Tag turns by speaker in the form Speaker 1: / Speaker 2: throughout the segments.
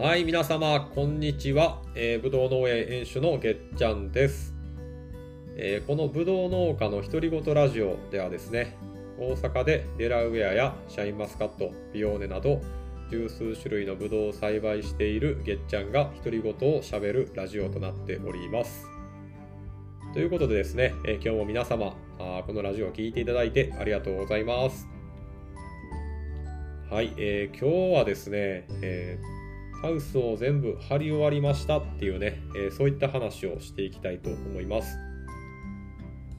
Speaker 1: はい、皆様、こんにちは。えー、ぶどう農園園主のげっちゃんです。えーこのぶどう農家の独り言ラジオではですね、大阪でデラウェアやシャインマスカット、ビオーネなど、十数種類のぶどうを栽培しているげっちゃんが独り言をしゃべるラジオとなっております。ということでですね、えー今日も皆様あこのラジオを聞いていただいてありがとうございます。はい、えー今日はですね、えーハウスを全部張り終わりましたっていうね、えーそういった話をしていきたいと思います。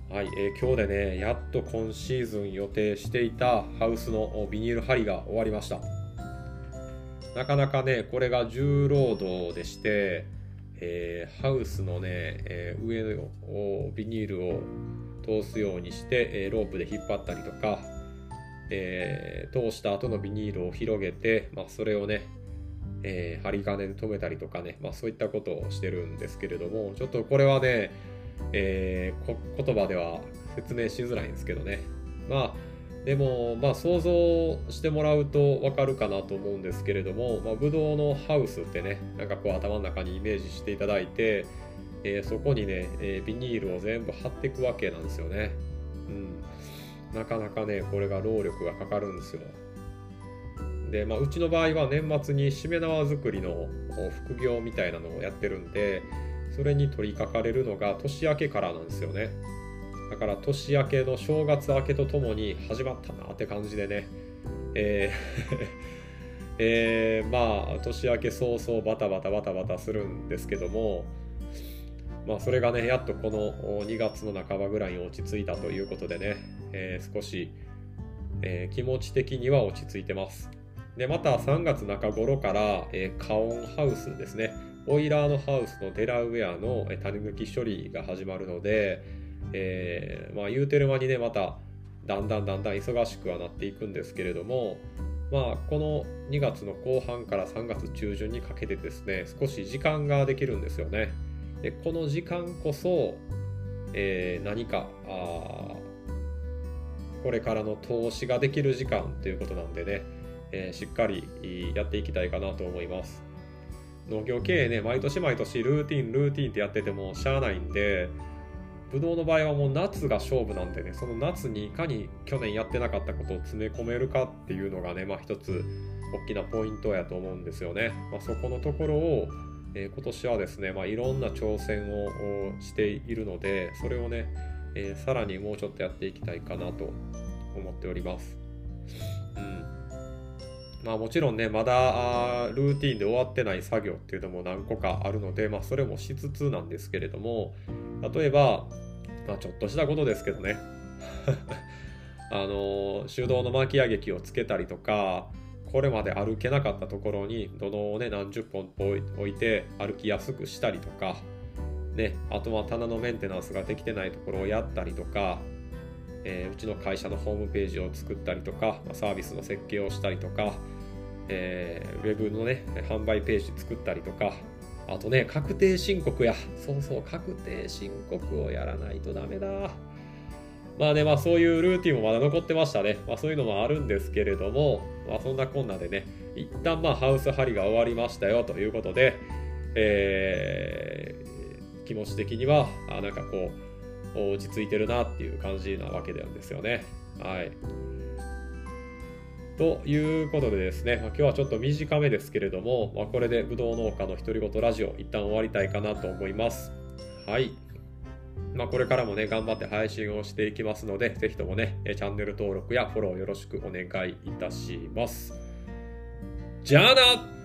Speaker 1: はい、えー今日でね、やっと今シーズン予定していたハウスのビニール張りが終わりました。なかなかね、これが重労働でして、えーハウスのね、えー上をビニールを通すようにして、えーロープで引っ張ったりとか、えー通した後のビニールを広げて、まあ、それをね、えー針金で留めたりとかね、まあ、そういったことをしてるんですけれどもちょっとこれはね、えー言葉では説明しづらいんですけどね。まあでもまあ想像してもらうと分かるかなと思うんですけれども、まあ、ブドウのハウスってねなんかこう頭の中にイメージしていただいて、えーそこにね、えービニールを全部貼っていくわけなんですよね。うん。なかなかねこれが労力がかかるんですよ。で、まあ、うちの場合は年末にしめ縄作りの副業みたいなのをやってるんでそれに取り掛かれるのが年明けからなんですよね。だから年明けの正月明けとともに始まったなって感じでね。えー えーまあ年明け早々バタバタバタバタするんですけどもまあそれがねやっとこの2月の半ばぐらいに落ち着いたということでね、えー少し、えー気持ち的には落ち着いてます。でまた3月中頃から、えー、加温ハウスですね。ボイラーのハウスのデラウェアのえ種抜き処理が始まるので、えーまあ言うてる間にねまただんだんだんだん忙しくはなっていくんですけれどもまあこの2月の後半から3月中旬にかけてですね少し時間ができるんですよね。でこの時間こそ、えー何かあこれからの投資ができる時間ということなんでね、えーしっかりやっていきたいかなと思います。農業経営ね毎年毎年ルーティンルーティンってやっててもしゃあないんでブドウの場合はもう夏が勝負なんでねその夏にいかに去年やってなかったことを詰め込めるかっていうのがねまあ一つ大きなポイントやと思うんですよね、まあ、そこのところを、えー今年はですね、まあ、いろんな挑戦をしているのでそれをね、えーさらにもうちょっとやっていきたいかなと思っております。うん。まあもちろんね、まだルーティンで終わってない作業っていうのも何個かあるので、まあそれもしつつなんですけれども、例えば、まあちょっとしたことですけどね、あの手動の巻き上げ機をつけたりとか、これまで歩けなかったところに土のをね、何十本置い置いて歩きやすくしたりとか、ね、あとは棚のメンテナンスができてないところをやったりとか、えーうちの会社のホームページを作ったりとか、まサービスの設計をしたりとか、えーウェブのね、販売ページ作ったりとか、あとね、確定申告や。そうそう、確定申告をやらないとダメだ。まあね、まあそういうルーティンもまだ残ってましたね。まあそういうのもあるんですけれども、まあそんなこんなでね、一旦まあハウス張りが終わりましたよということで、えー気持ち的には、あなんかこう、落ち着いてるなっていう感じなわけなんですよね。はい。ということでですね、ま今日はちょっと短めですけれども、まあ、これでぶどう農家の独り言ラジオ一旦終わりたいかなと思います。はい。まあ、これからもね、頑張って配信をしていきますので、ぜひともね、チャンネル登録やフォローよろしくお願いいたします。じゃあな